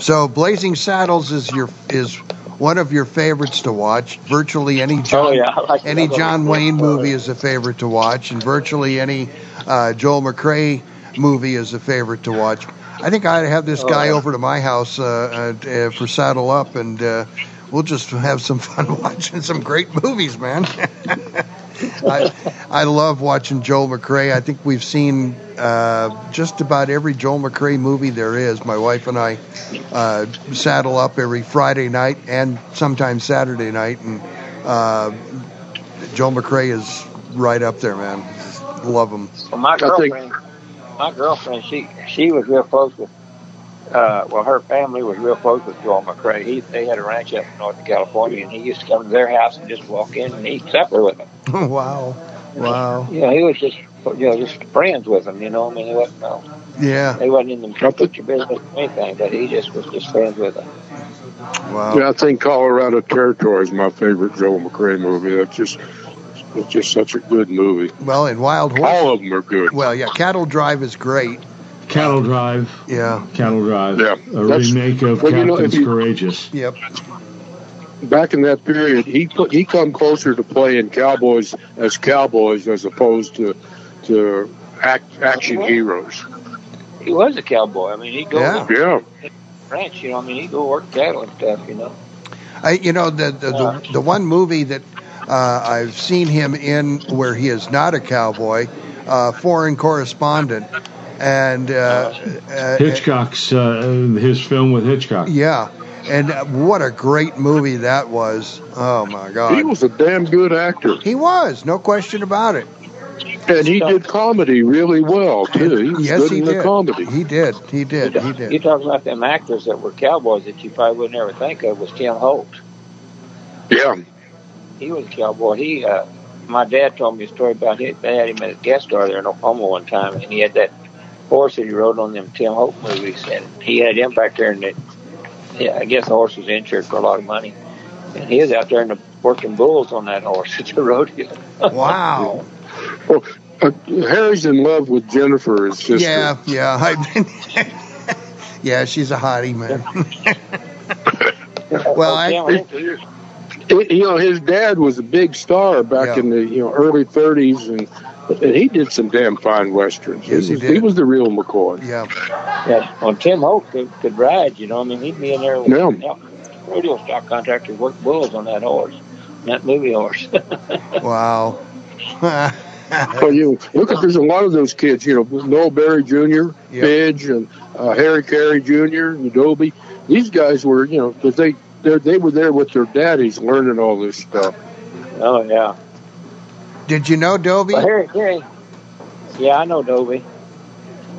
So, Blazing Saddles is your is one of your favorites to watch. Virtually any John Oh, yeah, like any. John Wayne movie is a favorite to watch, and virtually any uh, Joel McCrea movie is a favorite to watch. I think I'd have this Oh, guy over to my house uh, uh, uh, for Saddle Up, and uh, we'll just have some fun watching some great movies, man. I, I love watching Joel McCrea. I think we've seen uh, just about every Joel McCrea movie there is. My wife and I uh, saddle up every Friday night and sometimes Saturday night, and uh, Joel McCrea is right up there, man. Love him. Well, my girlfriend, my girlfriend, she she was real close with. Uh, well, her family was real close with Joel McCrea. He they had a ranch up in Northern California, and he used to come to their house and just walk in and eat supper with them. wow, wow, You know, he was just you know just friends with them. You know, I mean, he wasn't no, yeah, he wasn't in the picture business or anything, but he just was just friends with them. wow. Yeah, I think Colorado Territory is my favorite Joel McCrea movie. That's just it's just such a good movie. Well, in Wild Horse, All of them are good. well, yeah, Cattle Drive is great. Cattle Drive. Yeah, Cattle Drive. Yeah, A that's- remake of well, you know, Captain's you- Courageous. yep. Back in that period, he he come closer to playing cowboys as cowboys as opposed to to act, action heroes. He was a cowboy. I mean, he'd go Yeah. Yeah, ranch. You know, I mean, he'd go work cattle and stuff. You know. I, you know, the the, the the one movie that uh, I've seen him in where he is not a cowboy, uh, Foreign Correspondent, and uh, uh, Hitchcock's uh, his film with Hitchcock. yeah, and uh, what a great movie that was! Oh my God, he was a damn good actor, he was no question about it. and he did comedy really well too. He was Yes, good he in the did. comedy. He did. He did. He did. You did. talk about them actors that were cowboys that you probably would never think of was Tim Holt. Yeah, He was a cowboy. He, uh, my dad told me a story about his. They had him as a guest star there in Oklahoma one time, and he had that horse that he rode on them Tim Holt movies, and he had him back there, and it, yeah, I guess the horse was insured for a lot of money, and he was out there in the working bulls on that horse at the rodeo. Wow. well, uh, Harry's in love with Jennifer, his sister. Yeah, yeah. I, yeah, she's a hottie, man. well, I, Tim Holt, It- you know, his dad was a big star back Yeah. in the you know early '30s, and, and he did some damn fine westerns. Yes, he was, did. was the real McCoy. yeah. Yeah, well, Tim Holt could, could ride, you know. I mean, he'd be in there with Yeah. yeah, rodeo stock contractor, work bulls on that horse, that movie horse. Wow. Well, you look at there's a lot of those kids. You know, Noah Beery Jr., Yeah. Pidge, and uh, Harry Carey Jr., and Adobe. These guys were, you know, because they they they were there with their daddies learning all this stuff. oh yeah. Did you know Dobe? Well, Harry Carey. Yeah, I know Dobe.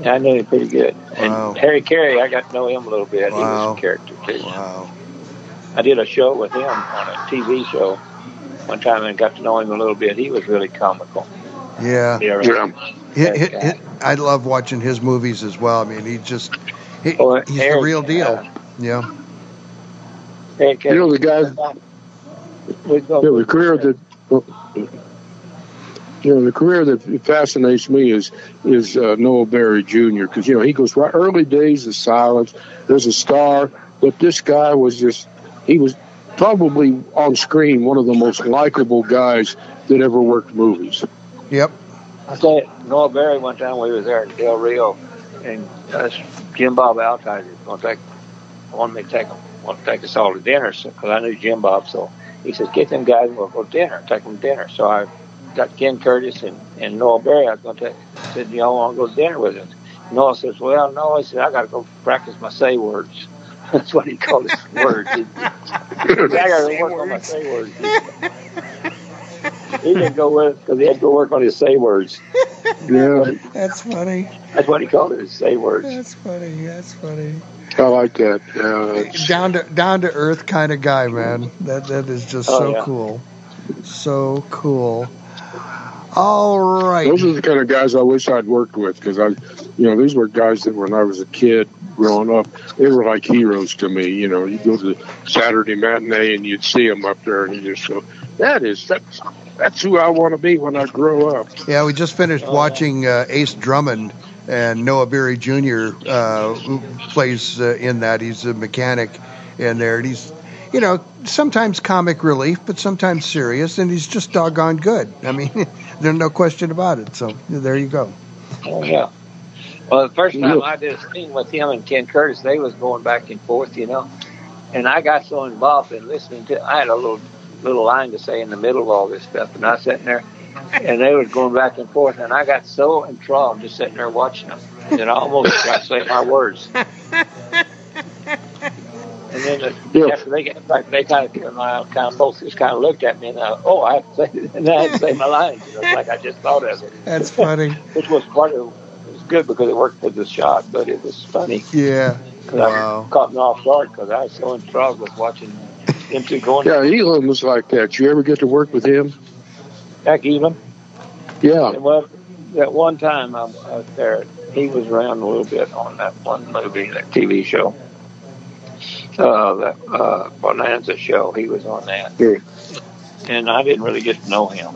Yeah, I knew him pretty good. And Wow. Harry Carey, I got to know him a little bit. He was a character too. Wow. I did a show with him on a TV show one time and got to know him a little bit. He was really comical. Yeah. Yeah, Yeah. He- That he- guy. he- I love watching his movies as well. I mean, he just he, Oh, he's the real deal. uh, Yeah. Harry Carey. You know, the guys- We go- You know, the career that you know the career that fascinates me is is uh, Noah Beery Jr. because you know he goes right early days of silence. There's a star, but this guy was just he was probably on screen one of the most likable guys that ever worked movies. Yep. I saw Noah Beery one time we was there in Del Rio, and uh, Jim Bob Altizer was going to take wanted me to take him, want to take us all to dinner because I knew Jim Bob. So he says, "Get them guys, and we'll go to dinner. Take them to dinner." So I got Ken Curtis and, and Noah Beery. I was going to tell, said, y'all want to go to dinner with us? Noah says, well, no. He said, I got to go practice my say words. That's what he called his words. He, I got to work on my say words. He didn't go with it because he had to go work on his say words. Yeah, That's funny. That's what he called it, his say words. That's funny. That's funny. I like that. Yeah, Down to down to earth kind of guy, man. That that is just Oh, so yeah. cool. So cool. All right. Those are the kind of guys I wish I'd worked with because I, you know, these were guys that when I was a kid growing up, they were like heroes to me. You know, you go to the Saturday matinee and you'd see them up there, and you just go, "That is that's that's who I want to be when I grow up." Yeah, we just finished watching uh, Ace Drummond and Noah Beery Jr. Uh, who plays uh, in that. He's a mechanic in there. And he's, you know, sometimes comic relief, but sometimes serious, and he's just doggone good. I mean, there's no question about it. So there you go. Oh yeah. Well, the first time I did a scene with him and Ken Curtis, they was going back and forth, you know, and I got so involved in listening to. I had a little little line to say in the middle of all this stuff, and I was sitting there, and they was going back and forth, and I got so enthralled just sitting there watching them that I almost got to say my words. And then uh, after they got back, they kind of, kind of both just kind of looked at me, and I, oh, I have to say, and I had to say my lines, you know, like I just thought of it. That's funny. Which was part of it was good because it worked for the shot, but it was funny. Yeah. 'Cause I caught me off guard because I was so enthralled with watching them two going. Yeah, Elam was like that. You ever get to work with him? Jack Elam. Yeah. Well, that one time I was there, he was around a little bit on that one movie, that TV show. Uh, that uh, Bonanza show. He was on that, and I didn't really get to know him.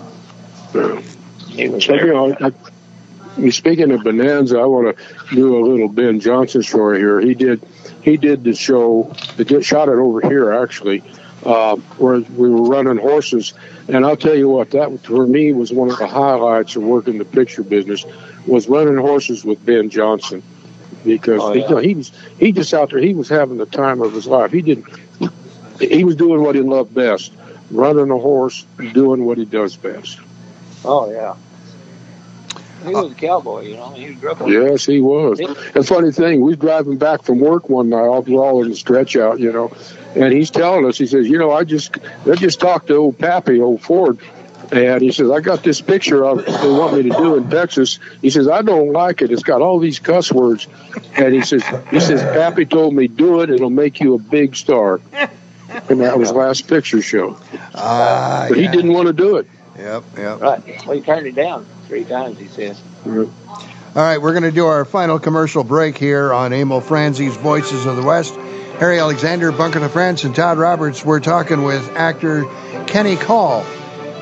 He was there. you know, I, I- speaking of Bonanza, I want to do a little Ben Johnson story here. He did he did the show. They did, shot it over here actually, uh, where we were running horses. And I'll tell you what, that for me was one of the highlights of working the picture business was running horses with Ben Johnson because Oh, he, yeah. you know, he was he just out there. He was having the time of his life. He didn't. He was doing what he loved best, running a horse, doing what he does best. Oh yeah. He was a uh, cowboy, you know. He grew up. Yes, he was. The funny thing, we was driving back from work one night, all, all in the stretch out, you know, and he's telling us, he says, you know, I just, I just talked to old Pappy, old Ford, and he says, I got this picture of they want me to do in Texas. He says, I don't like it. It's got all these cuss words, and he says, he says, Pappy told me do it. It'll make you a big star. And that was last picture show. Ah, but he didn't want to do it. Yep, yep. Right. Well, he turned it down three times. He says. All right, we're going to do our final commercial break here on Emil Franzi's Voices of the West. Harry Alexander, Bunker de France, and Todd Roberts. We're talking with actor Kenny Call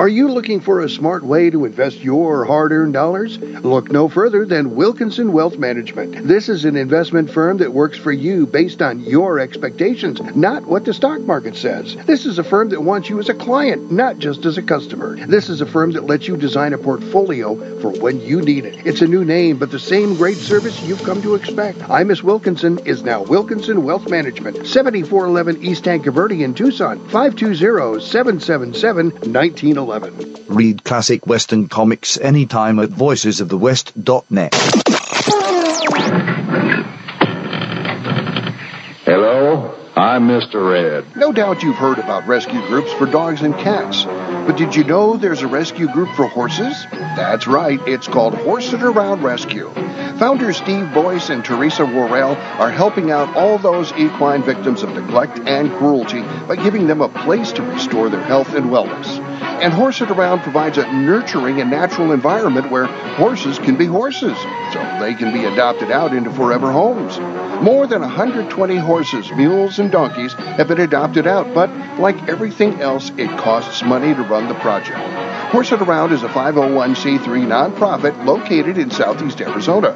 Are you looking for a smart way to invest your hard earned dollars? Look no further than Wilkinson Wealth Management. This is an investment firm that works for you based on your expectations, not what the stock market says. This is a firm that wants you as a client, not just as a customer. This is a firm that lets you design a portfolio for when you need it. It's a new name, but the same great service you've come to expect. I Miss Wilkinson is now Wilkinson Wealth Management, 7411 East Tanque Verde in Tucson, 520 777 1911. Read classic Western comics anytime at voicesofthewest.net. Hello, I'm Mr. Red. No doubt you've heard about rescue groups for dogs and cats. But did you know there's a rescue group for horses? That's right, it's called Horse It Around Rescue. Founders Steve Boyce and Teresa Worrell are helping out all those equine victims of neglect and cruelty by giving them a place to restore their health and wellness. And Horse It Around provides a nurturing and natural environment where horses can be horses, so they can be adopted out into forever homes. More than 120 horses, mules, and donkeys have been adopted out, but like everything else, it costs money to run the project. Horse It Around is a 501c3 nonprofit located in southeast Arizona.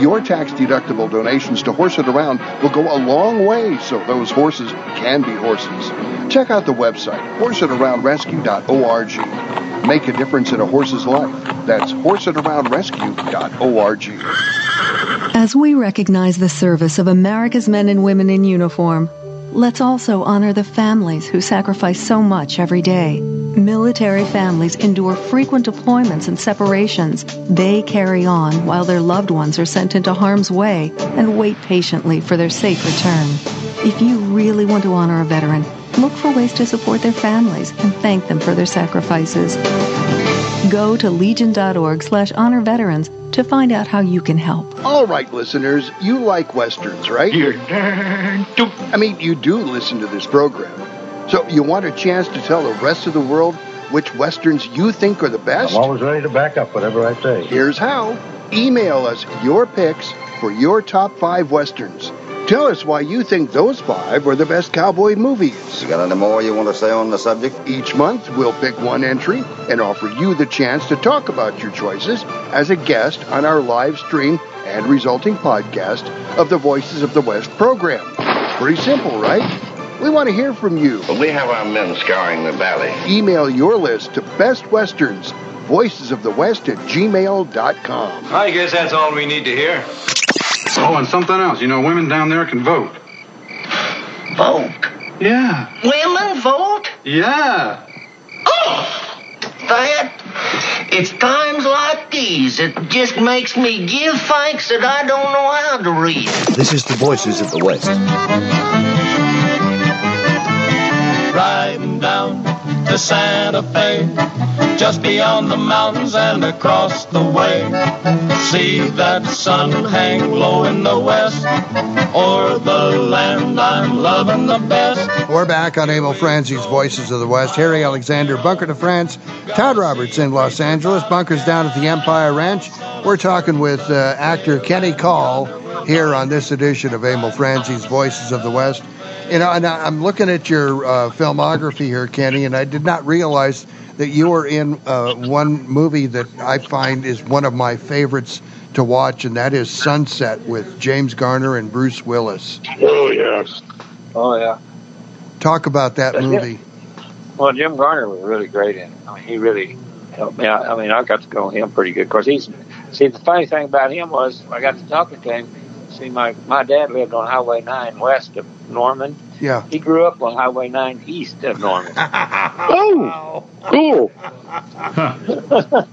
Your tax deductible donations to Horse It Around will go a long way so those horses can be horses. Check out the website, horseitaroundrescue.org. Make a difference in a horse's life. That's horseitaroundrescue.org. As we recognize the service of America's men and women in uniform, let's also honor the families who sacrifice so much every day. Military families endure frequent deployments and separations. They carry on while their loved ones are sent into harm's way and wait patiently for their safe return. If you really want to honor a veteran, look for ways to support their families and thank them for their sacrifices. Go to legion.org slash honor veterans to find out how you can help. All right, listeners, you like westerns, right? You're darn I mean, you do listen to this program. So you want a chance to tell the rest of the world which westerns you think are the best? I'm always ready to back up whatever I say. Here's how. Email us your picks for your top five westerns. Tell us why you think those five are the best cowboy movies. You got any more you want to say on the subject? Each month, we'll pick one entry and offer you the chance to talk about your choices as a guest on our live stream and resulting podcast of the Voices of the West program. Pretty simple, right? We want to hear from you. Well, we have our men scouring the valley. Email your list to Best Westerns, Voices of the West at gmail.com. I guess that's all we need to hear. Oh, and something else. You know, women down there can vote. Vote? Yeah. Women vote? Yeah. Oh, that. It's times like these. It just makes me give thanks that I don't know how to read. This is the Voices of the West. Riding down to Santa Fe, just beyond the mountains and across the way. See that sun hang low in the west, o'er the land I'm loving the best. We're back on Emil Franzi's Voices of the West. Harry Alexander, Bunker de France, Todd Roberts in Los Angeles, Bunker's down at the Empire Ranch. We're talking with uh, actor Kenny Call here on this edition of Emil Franzi's Voices of the West. You know, and I'm looking at your uh, filmography here, Kenny, and I did not realize that you were in uh, one movie that I find is one of my favorites to watch, and that is Sunset with James Garner and Bruce Willis. Oh, yes. Oh yeah. Talk about that That's it. movie. Well, Jim Garner was really great in it. I mean, he really helped me out. I mean, I got to know him pretty good. Of course, he's see the funny thing about him was I got to talking to him. See, my my dad lived on Highway Nine west of Norman. Yeah. He grew up on Highway Nine east of Norman. Oh, cool.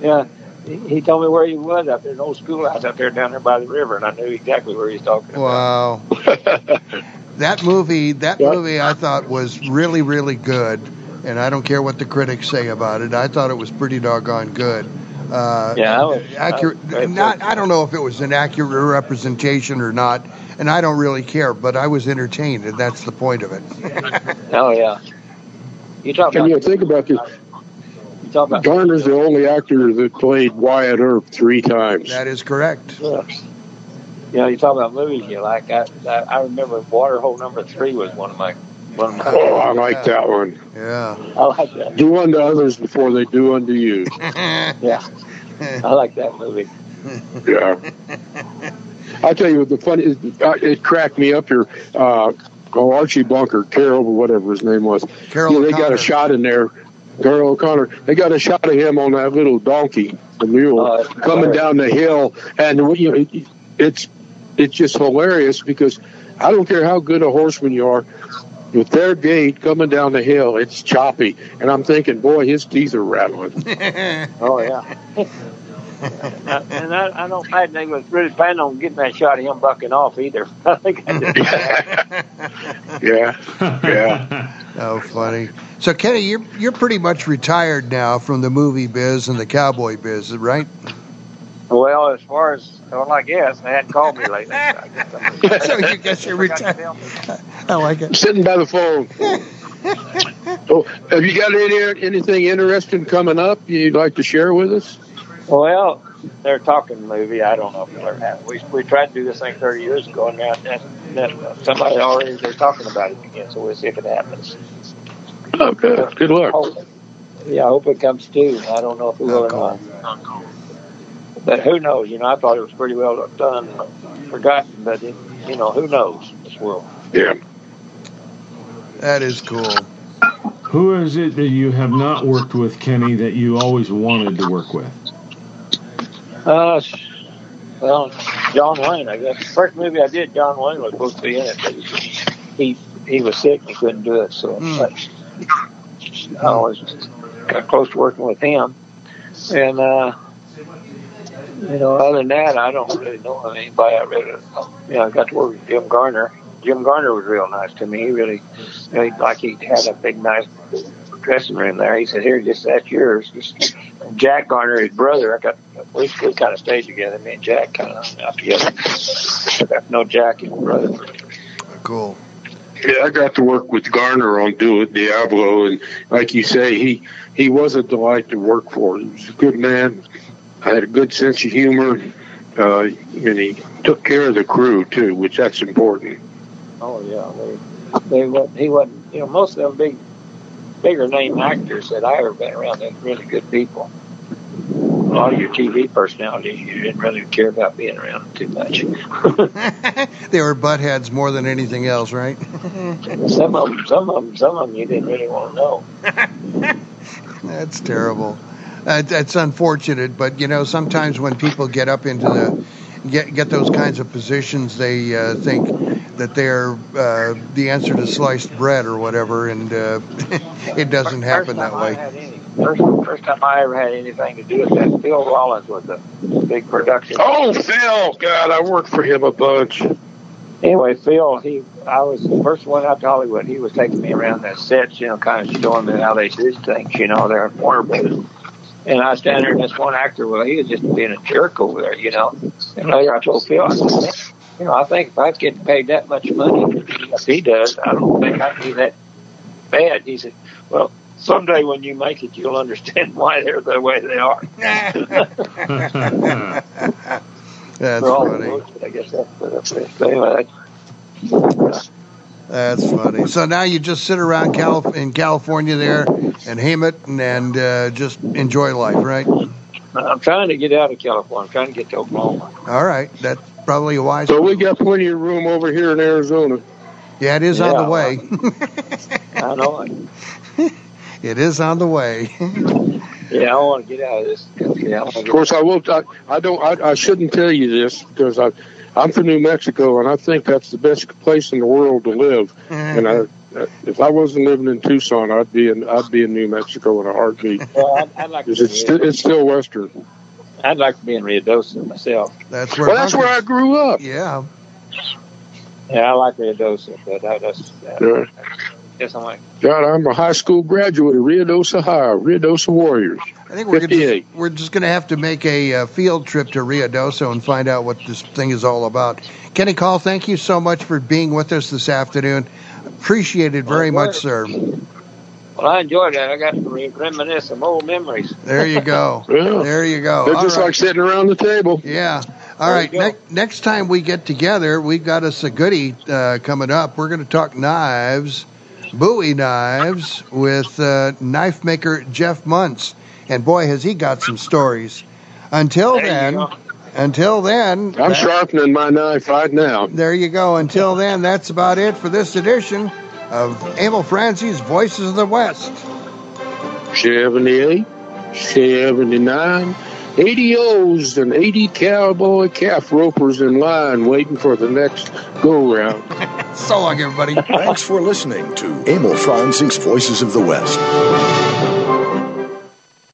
yeah. He, he told me where he was out there, an old schoolhouse out there down there by the river, and I knew exactly where he was talking about. Wow. that movie, that movie, I thought was really, really good, and I don't care what the critics say about it. I thought it was pretty doggone good. Uh, Yeah, was- accurate. that not, I don't know if it was an accurate representation or not, and I don't really care. But I was entertained, and that's the point of it. Oh yeah. You talk Can about you think about this? you talk about Garner's the only actor that played Wyatt Earp three times. that is correct. Yes. You know, you talk about movies you like. I, I I remember Waterhole Number Three was one of my One Oh, I like that one. Yeah. I like that. Do unto others before they do unto you. Yeah, I like that movie. Yeah. I tell you what, the funny is, uh, it cracked me up here. Uh, oh, Archie Bunker, Carroll, or whatever his name was. Carroll You know, they got a shot in there. Carroll O'Connor. They got a shot of him on that little donkey, the mule, Oh, coming down the hill, and you know, it, it's it's just hilarious because I don't care how good a horseman you are. With their gait coming down the hill, it's choppy, and I'm thinking, boy, his teeth are rattling. Oh yeah. Uh, and I, I don't imagine they was really planning on getting that shot of him bucking off either. I think I did. Yeah, yeah. Oh, funny. So, Kenny, you're you're pretty much retired now from the movie biz and the cowboy biz, right? Well, as far as well, I guess they hadn't called me lately. I guess so you guess you're retired. I like it. Sitting by the phone. oh, have you got any anything interesting coming up you'd like to share with us? Well, they're talking movie. I don't know if it'll ever happen. We we tried to do this thing 30 years ago, and now that, that somebody already they're talking about it again. So we'll see if it happens. Oh, good. Good luck. Yeah, I hope it comes true. I don't know if it will or not. But who knows? You know, I thought it was pretty well done, forgotten. But it, you know, who knows this world? Yeah. That is cool. Who is it that you have not worked with, Kenny, that you always wanted to work with? Uh, well, John Wayne. I guess the first movie I did, John Wayne was supposed to be in it, but he he was sick and he couldn't do it. So but I always got close to working with him, and uh, you know, other than that, I don't really know anybody. I really, you know, I got to work with Jim Garner. Jim Garner was real nice to me. He really, you know, he, like he had a big, nice dressing room there. He said, "Here, just that's yours." Just Jack Garner, his brother. I got we, we kind of stayed together. Me and Jack kind of hung out together. I got to know Jack and his brother. Cool. Yeah, I got to work with Garner on Duel at Diablo, and like you say, he he was a delight to work for. He was a good man. I had a good sense of humor, uh, and he took care of the crew too, which that's important. Oh yeah, they, they wa- he wasn't. You know, most of them big, bigger name actors that I ever been around, they're really good people. A lot of your TV personalities, you didn't really care about being around too much. They were butt heads more than anything else, right? some of them, some of them, some of them, you didn't really want to know. That's terrible. Uh, that's unfortunate, but you know, sometimes when people get up into the get get those kinds of positions, they uh, think that they're uh, the answer to sliced bread or whatever, and uh, it doesn't happen that way. any, first, first time I ever had anything to do with that, Phil Rollins was a big production. Oh, Phil! God, I worked for him a bunch. Anyway, Phil, he, I was the first one out to Hollywood. He was taking me around the sets, you know, kind of showing me how they did things, you know, there at Warner Brothers. And I stand there, and this one actor, well, he was just being a jerk over there, you know. And later I told Phil, I said, "Man, you know, I think if I get paid that much money as he does, I don't think I'd be that bad. He said, well, someday when you make it, you'll understand why they're the way they are. That's For all the funny. books, but I guess that's, that's it. So anyway, that's, That's funny. So now you just sit around Calif- in California there and ham it and, and uh, just enjoy life, right? I'm trying to get out of California. I'm trying to get to Oklahoma. All right, that's probably a wise. So we got plenty of room over here in Arizona. Yeah, it is on the way. I know. it. it is on the way. Yeah, I want to get out of this country. I want to Of course, I will. I, I don't. I, I shouldn't tell you this because I, I'm from New Mexico, and I think that's the best place in the world to live. And I, if I wasn't living in Tucson, I'd be in. I'd be in New Mexico in a heartbeat. Well, I'd, I'd like to. 'Cause it's Be, it's still western. I'd like to be in Ruidoso myself. That's where. Well, that's where I grew up. Yeah. Yeah, I like Rio Dosa, but I just. Uh, Yeah. Guess I'm like. God, I'm a high school graduate of Ruidoso High, Ruidoso Warriors. I think we're gonna, we're just going to have to make a uh, field trip to Ruidoso and find out what this thing is all about. Kenny Call, thank you so much for being with us this afternoon. Appreciate it very much, sir. Well, I enjoyed that. I got to re- reminisce some old memories. There you go. Yeah. There you go. They're All just right. like sitting around the table. Yeah. All right. Ne- next time we get together, we've got us a goodie uh, coming up. We're going to talk knives Bowie knives with uh, knife maker Jeff Muntz. And boy, has he got some stories. Until then, until then, I'm that- sharpening my knife right now. there you go. Until then, that's about it for this edition of Emil Franzi's Voices of the West. 78, 79, 80 O's and 80 cowboy calf ropers in line waiting for the next go round. So long, everybody. Thanks for listening to Emil Franzi's Voices of the West.